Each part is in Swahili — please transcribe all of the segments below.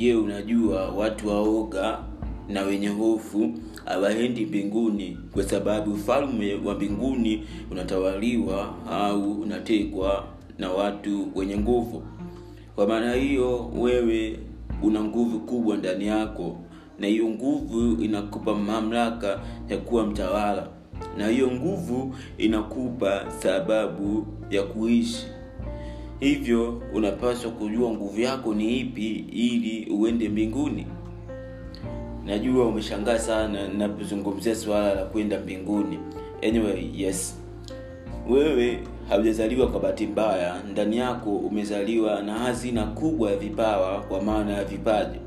je unajua watu waoga na wenye hofu hawaendi mbinguni kwa sababu ufalme wa mbinguni unatawaliwa au unatekwa na watu wenye nguvu? Kwa maana hiyo wewe una nguvu kubwa ndani yako na hiyo nguvu inakupa mamlaka ya kuwa mtawala. Na hiyo nguvu inakupa sababu ya kuishi hivyo unapaswa kujua nguvu yako ni ipi ili uende mbinguni. Najua umeshangaa sana napozungumzia swala la kwenda mbinguni. Anyway yes. Wewe haujazaliwa kwa bahati mbaya. Ndani yako umezaliwa na hazina kubwa ya vipawa kwa maana ya vipaji.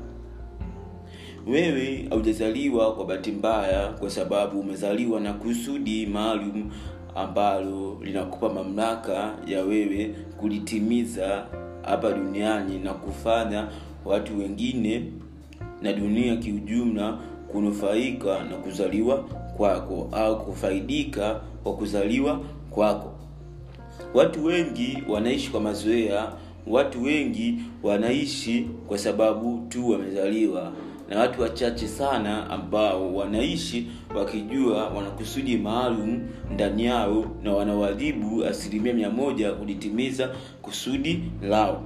Wewe haujazaliwa kwa bahati mbaya kwa sababu umezaliwa na kusudi maalum ambalo linakupa mamlaka ya wewe kulitimiza hapa duniani na kufanya watu wengine na dunia kiujumla kunufaika na kuzaliwa kwako au kufaidika kwa kuzaliwa kwako. Watu wengi wanaishi kwa mazoea watu wengi wanaishi kwa sababu tu wamezaliwa na watu wachache sana ambao wanaishi wakijua wanakusudi maalum ndani yao na wanawadhibu asilimia mia moja kulitimiza kusudi lao.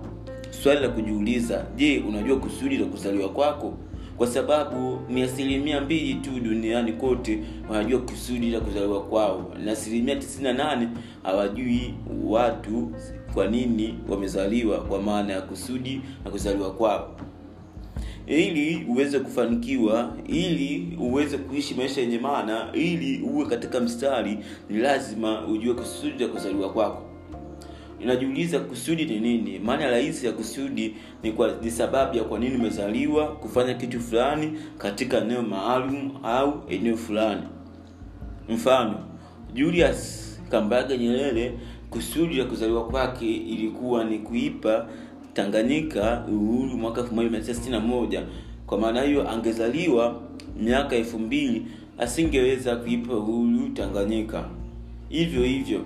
Swali la kujiuliza je unajua kusudi la kuzaliwa kwako? Kwa sababu ni asilimia mbili tu duniani kote wanajua kusudi la kuzaliwa kwao na asilimia 98 hawajui watu kwa nini wamezaliwa kwa maana ya kusudi la kuzaliwa kwao ili uweze kufanikiwa ili uweze kuishi maisha yenye maana ili uwe katika mstari ni lazima ujue kusudi la kuzaliwa kwako. Inajiuliza kusudi ni nini? Maana rahisi ya kusudi ni, kwa, ni sababu ya kwa nini umezaliwa kufanya kitu fulani katika eneo maalum au eneo fulani. Mfano julius kambaga nyerere kusudi la kuzaliwa kwake ilikuwa ni kuipa tanganyika uhuru mwaka 1961 kwa maana hiyo angezaliwa miaka elfu mbili asingeweza kuipa uhuru tanganyika. Hivyo hivyo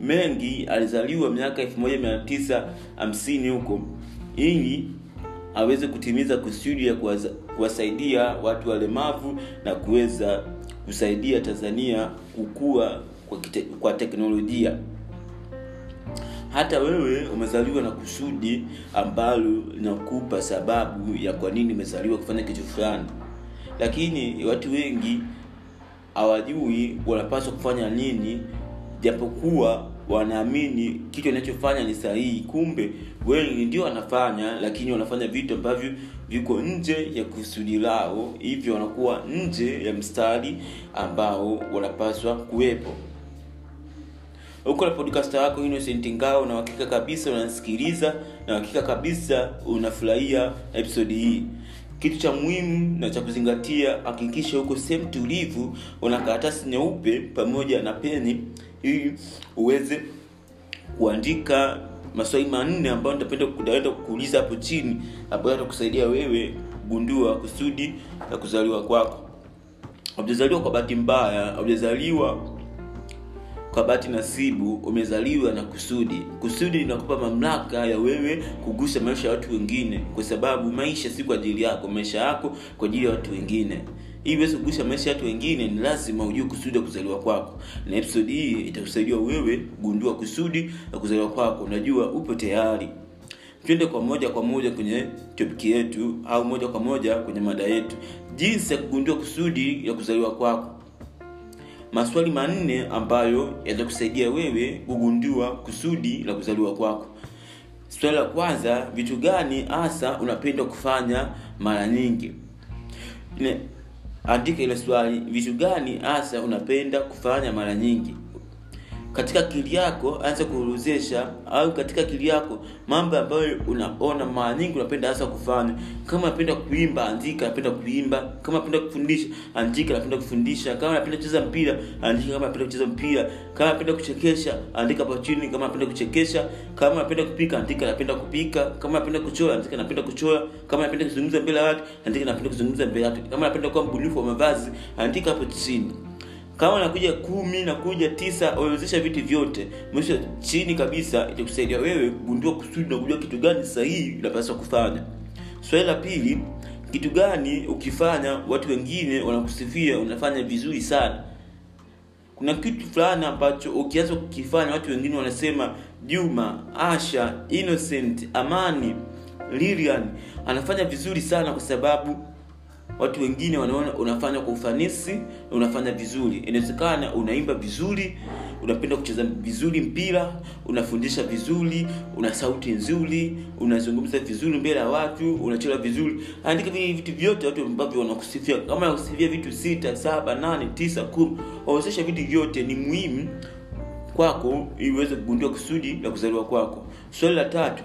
mengi alizaliwa miaka 1950 huko. Ili aweze kutimiza kusudi ya kuwasaidia watu walemavu na kuweza kusaidia tanzania kukua kwa, kite, kwa teknolojia hata wewe umezaliwa na kusudi ambalo linakupa sababu ya kwa nini umezaliwa kufanya kitu fulani. Lakini watu wengi hawajui wanapaswa kufanya nini japokuwa wanaamini kitu anachofanya ni sahihi. Kumbe wengi ndio wanafanya lakini wanafanya vitu ambavyo viko nje ya kusudi lao. Hivyo wanakuwa nje ya mstari ambao wanapaswa kuwepo huko na podcast wako innocent ngao na uhakika kabisa unasikiliza na uhakika kabisa unafurahia episodi hii. Kitu cha muhimu na cha kuzingatia hakikisha huko sehemu tulivu una karatasi nyeupe pamoja na peni ili uweze kuandika maswali manne ambayo nitapenda kuuliza hapo chini ambayo yatakusaidia wewe kugundua kusudi la kuzaliwa kwako. Haujazaliwa kwa bahati mbaya haujazaliwa kwa bahati nasibu umezaliwa na kusudi. Kusudi linakupa mamlaka ya wewe kugusa maisha ya watu wengine kwa sababu maisha si kwa ajili yako maisha yako kwa ajili ya watu wengine. Ili uweze kugusa maisha ya watu wengine ni lazima ujue kusudi ya kuzaliwa kwako. Na episodi hii itakusaidia wewe kugundua kusudi la kuzaliwa kwako. Unajua upo tayari. Twende kwa moja kwa moja kwenye topiki yetu au moja kwa moja kwenye mada yetu. Jinsi ya kugundua kusudi ya kuzaliwa kwako maswali manne ambayo yatakusaidia wewe kugundua kusudi la kuzaliwa kwako. Swali la kwanza vitu gani hasa unapenda kufanya mara nyingi? Andika ile swali vitu gani hasa unapenda kufanya mara nyingi katika akili yako anza kuorozesha au katika akili yako mambo ambayo unaona mara nyingi unapenda hasa kufanya. Kama unapenda kuimba andika napenda kuimba. Kama unapenda kufundisha andika napenda kufundisha. Kama unapenda kucheza mpira andika. Kama unapenda kucheza mpira kama unapenda kuchekesha andika hapo chini. Kama unapenda kuchekesha kama unapenda kupika andika napenda kupika. Kama unapenda kuchora andika napenda kuchora. Kama unapenda kuzungumza mbele ya watu andika napenda kuzungumza mbele ya watu. Kama unapenda kuwa mbunifu wa mavazi andika hapo chini kama nakuja kumi nakuja tisa wawezesha vitu vyote. Mwisho chini kabisa itakusaidia wewe kugundua kusudi na kujua kitu gani sahihi unapaswa kufanya. Swali la pili kitu gani ukifanya watu wengine wanakusifia unafanya vizuri sana? Kuna kitu fulani ambacho ukianza kukifanya watu wengine wanasema juma asha innocent amani lilian anafanya vizuri sana kwa sababu watu wengine wanaona unafanya kwa ufanisi unafanya vizuri. Inawezekana unaimba vizuri unapenda kucheza vizuri mpira unafundisha vizuri una sauti nzuri unazungumza vizuri mbele ya watu unachora vizuri. Andika vile vitu vyote watu ambavyo wanakusifia. Kama nakusifia vitu sita saba nane tisa kumi waozesha vitu vyote ni muhimu kwako ili uweze kugundua kusudi la kuzaliwa kwako. Swali la tatu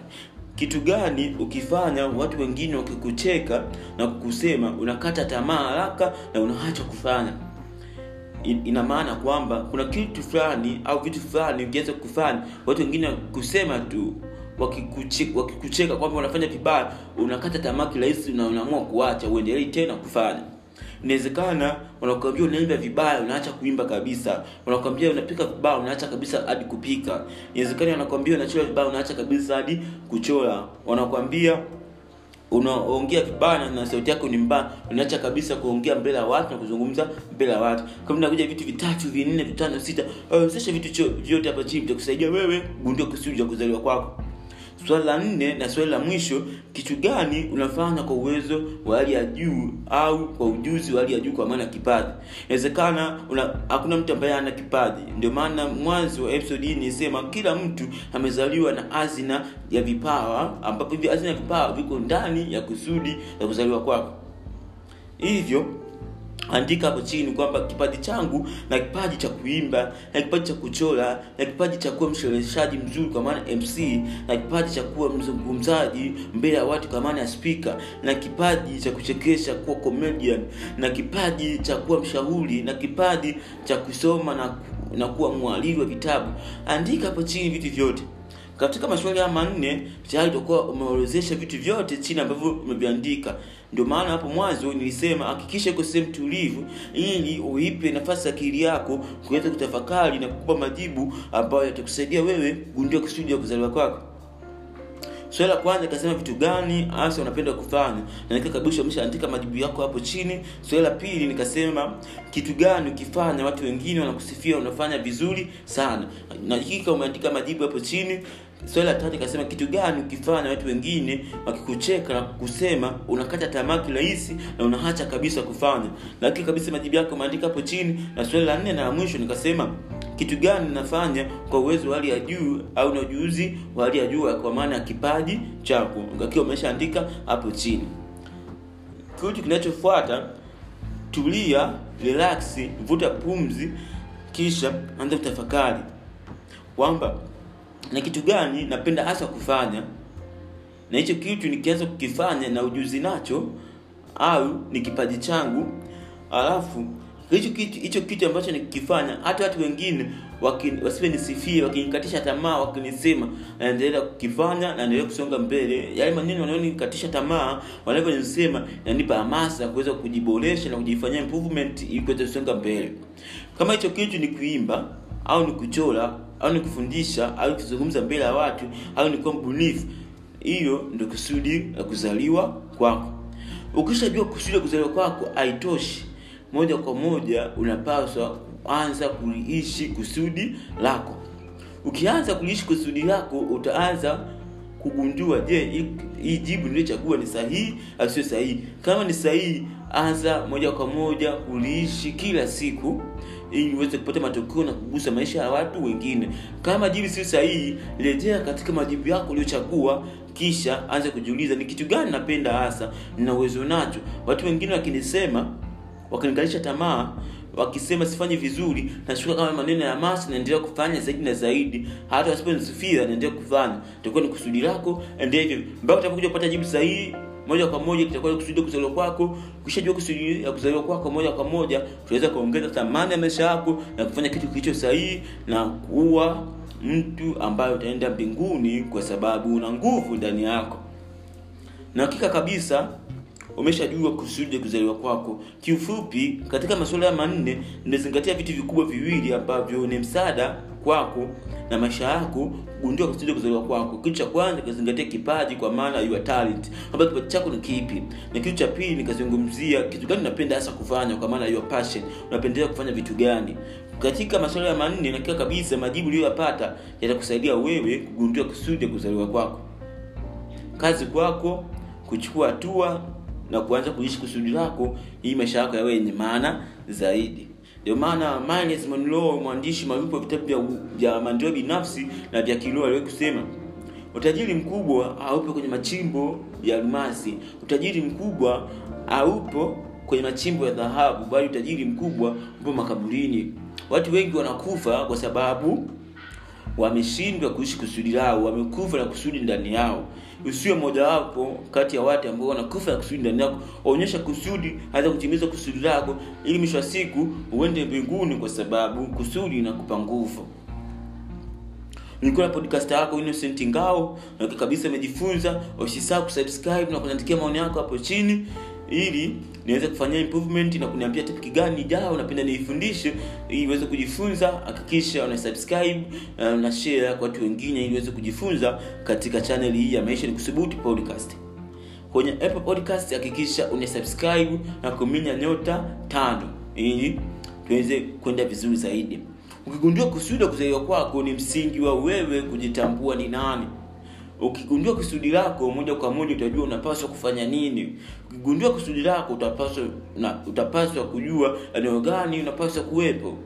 kitu gani ukifanya watu wengine wakikucheka na kukusema unakata tamaa haraka na unaacha kufanya? Ina maana kwamba kuna kitu fulani au vitu fulani ukiweza kufanya watu wengine kusema tu wakikucheka, wakikucheka kwamba unafanya vibaya unakata tamaa kirahisi na unaamua kuacha uendelei tena kufanya inawezekana wanakuambia unaimba vibaya unaacha kuimba kabisa. Wanakuambia unapika vibaya unaacha kabisa hadi kupika. Inawezekana wanakuambia unachora vibaya unaacha kabisa hadi kuchora wanakuambia unaongea vibaya na sauti yako ni mbaya unaacha kabisa kuongea mbele ya watu na kuzungumza mbele ya watu. Kama nakuja vitu vitatu vinne vitano sita. Wezesha vitu vyote hapa chini vitakusaidia wewe gundua kusudi cha kuzaliwa kwako swali la nne na swali la mwisho kitu gani unafanya kwa uwezo wa hali ya juu au kwa ujuzi wa hali ya juu kwa maana kipaji? Inawezekana hakuna mtu ambaye ana kipaji. Ndio maana mwanzo wa episode hii nisema kila mtu amezaliwa na hazina ya vipawa ambapo hivi hazina ya vipawa viko ndani ya kusudi ya kuzaliwa kwako. Hivyo andika hapo chini kwamba kipaji changu na kipaji cha kuimba na kipaji cha kuchora na kipaji cha kuwa mshereheshaji mzuri kwa maana mc na kipaji cha kuwa mzungumzaji mbele ya watu kwa maana ya spika na kipaji cha kuchekesha kuwa comedian na kipaji cha kuwa mshauri na kipaji cha kusoma na, na kuwa mwalili wa vitabu. Andika hapo chini vitu vyote katika maswali haya manne tayari utakuwa umeorozesha vitu vyote chini ambavyo umeviandika. Ndio maana hapo mwanzo nilisema hakikisha iko sehemu tulivu ili uipe nafasi akili yako kuweza kutafakari na kukupa majibu ambayo yatakusaidia wewe gundua kusudi ya kuzaliwa kwako. Swali la kwanza ikasema vitu gani hasa unapenda kufanya? Naika kabisa umeshaandika majibu yako hapo chini. Swali la pili nikasema kitu gani ukifanya watu wengine wanakusifia unafanya vizuri sana? Na hakika umeandika majibu hapo chini swali la tatu ikasema kitu gani ukifanya watu wengine wakikucheka na kusema unakata tamaa kirahisi na unaacha kabisa kufanya? Lakini kabisa majibu yako umeandika hapo chini na swali la nne na la mwisho nikasema kitu gani nafanya kwa uwezo wa hali ya juu au na ujuzi wa hali ya juu kwa maana ya kipaji chako? Akiwa umeshaandika hapo chini. Kitu kinachofuata tulia relax vuta pumzi kisha anza kutafakari kwamba na kitu gani napenda hasa kufanya? Na hicho kitu nikianza kukifanya na ujuzi nacho au ni kipaji changu alafu hicho kitu hicho kitu ambacho nikikifanya hata watu wengine wasiwe nisifie wakinikatisha tamaa wakinisema naendelea kukifanya naendelea kusonga mbele. Yale maneno wanaonikatisha tamaa wanavyonisema nanipa hamasa kuweza kujiboresha na kujifanyia improvement ili kuweza kusonga mbele. Kama hicho kitu ni kuimba au ni kuchora au ni kufundisha au kuzungumza mbele ya watu au ni kuwa mbunifu. Hiyo ndio kusudi la kuzaliwa kwako. Ukishajua kusudi la kuzaliwa kwako haitoshi. Moja kwa moja unapaswa kuanza kuliishi kusudi lako. Ukianza kuliishi kusudi lako utaanza kugundua je hii jibu niliochagua ni sahihi au sio sahihi? Kama ni sahihi anza moja kwa moja kuliishi kila siku ili uweze kupata matokeo na kugusa maisha ya watu wengine. Kama jibu sio sahihi rejea katika majibu yako uliochagua kisha anza kujiuliza ni kitu gani napenda hasa nina uwezo nacho? Watu wengine wakinisema wakinikalisha tamaa wakisema sifanyi vizuri nashuka kama maneno ya masi naendelea kufanya zaidi na zaidi. Hata wasiponisifia naendelea kufanya. Takuwa ni kusudi lako endelea mpaka utakuja kupata jibu sahihi moja kwa moja kitakuwa kusudia kuzaliwa kwako. Ukishajua kusudi ya kuzaliwa kwako moja kwa moja tunaweza kuongeza thamani ya maisha yako na kufanya kitu kilicho sahihi na kuwa mtu ambaye utaenda mbinguni kwa sababu una nguvu ndani yako. Na hakika kabisa umeshajua kusudi kuzaliwa kwako. Kiufupi katika masuala ya manne nimezingatia vitu vikubwa viwili ambavyo ni msaada kwako na maisha yako kugundua kusudi kuzaliwa kwako. Kitu cha kwanza kazingatia kipaji kwa maana your talent. Kwamba kipaji chako ni kipi? Na kitu cha pili nikazungumzia kitu gani unapenda hasa kufanya kwa maana your passion unapendelea kufanya vitu gani? Katika maswali ya manne nakiwa kabisa majibu uliyoyapata yatakusaidia wewe kugundua kusudi ya kuzaliwa kwako. Kazi kwako kuchukua hatua na kuanza kuishi kusudi lako ili maisha yako yawe yenye maana zaidi ndio maana Miles Monroe mwandishi maarufu wa vitabu vya, maendeleo binafsi na vya kiroho aliwahi kusema utajiri mkubwa haupo kwenye machimbo ya almasi. Utajiri mkubwa haupo kwenye machimbo ya dhahabu bali utajiri mkubwa upo makaburini. Watu wengi wanakufa kwa sababu wameshindwa kuishi kusudi lao wamekufa na kusudi ndani yao usiwe mojawapo kati ya watu ambao wanakufa ya kusudi ndani yako. Onyesha kusudi aweza kutimiza kusudi lako ili mwisho wa siku uende mbinguni kwa sababu kusudi inakupa nguvu. Nilikuwa na podcast yako innocent ngao na kabisa amejifunza usisahau kusubscribe na kuandikia maoni yako hapo chini ili niweze kufanyia improvement na kuniambia topic gani ijayo napenda niifundishe ili iweze kujifunza. Hakikisha una subscribe uh, na share kwa watu wengine ili iweze kujifunza katika channel hii ya maisha ni podcast. Kwenye apple podcast hakikisha una na kuminya nyota tano ili tuweze kwenda vizuri zaidi. Ukigundua kusudi kuzaliwa kwako ni msingi wa wewe kujitambua ni nani. Ukigundua kusudi lako moja kwa moja utajua unapaswa kufanya nini ukigundua kusudi lako utapaswa kujua eneo gani unapaswa kuwepo.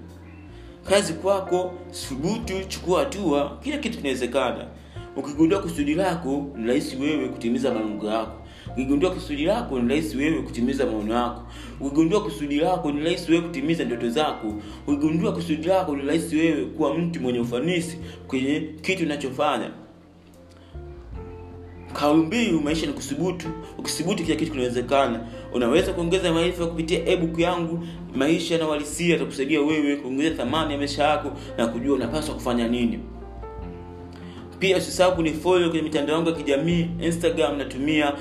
Kazi kwako thubutu chukua hatua kila kitu kinawezekana. Ukigundua kusudi lako ni rahisi wewe kutimiza malengo yako. Ukigundua kusudi lako ni rahisi wewe kutimiza maono yako. Ukigundua kusudi lako ni rahisi wewe kutimiza ndoto zako. Ukigundua kusudi lako ni rahisi wewe kuwa mtu mwenye ufanisi kwenye kitu unachofanya kauli maisha ni kusubutu ukisubutu kila kitu kinawezekana. Unaweza kuongeza maarifa kupitia ebook yangu. Maisha na walisia atakusaidia wewe kuongeza thamani ya maisha yako na kujua unapaswa kufanya nini. Pia usisahau kunifollow kwenye mitandao yangu ya kijamii. Instagram natumia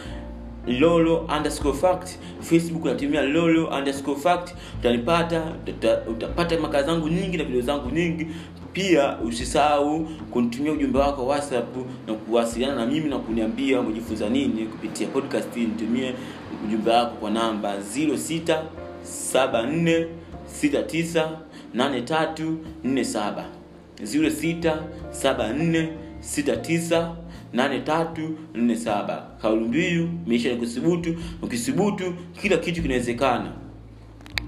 lolo underscore fact. Facebook natumia lolo underscore fact. Utanipata uta, utapata maka zangu nyingi na video zangu nyingi pia usisahau kunitumia ujumbe wako whatsapp na kuwasiliana na mimi na kuniambia umejifunza nini kupitia podcast. Nitumie ujumbe wako kwa namba 0674698347 0674698347 kauli mbiu maisha ni kuthubutu ukithubutu kila kitu kinawezekana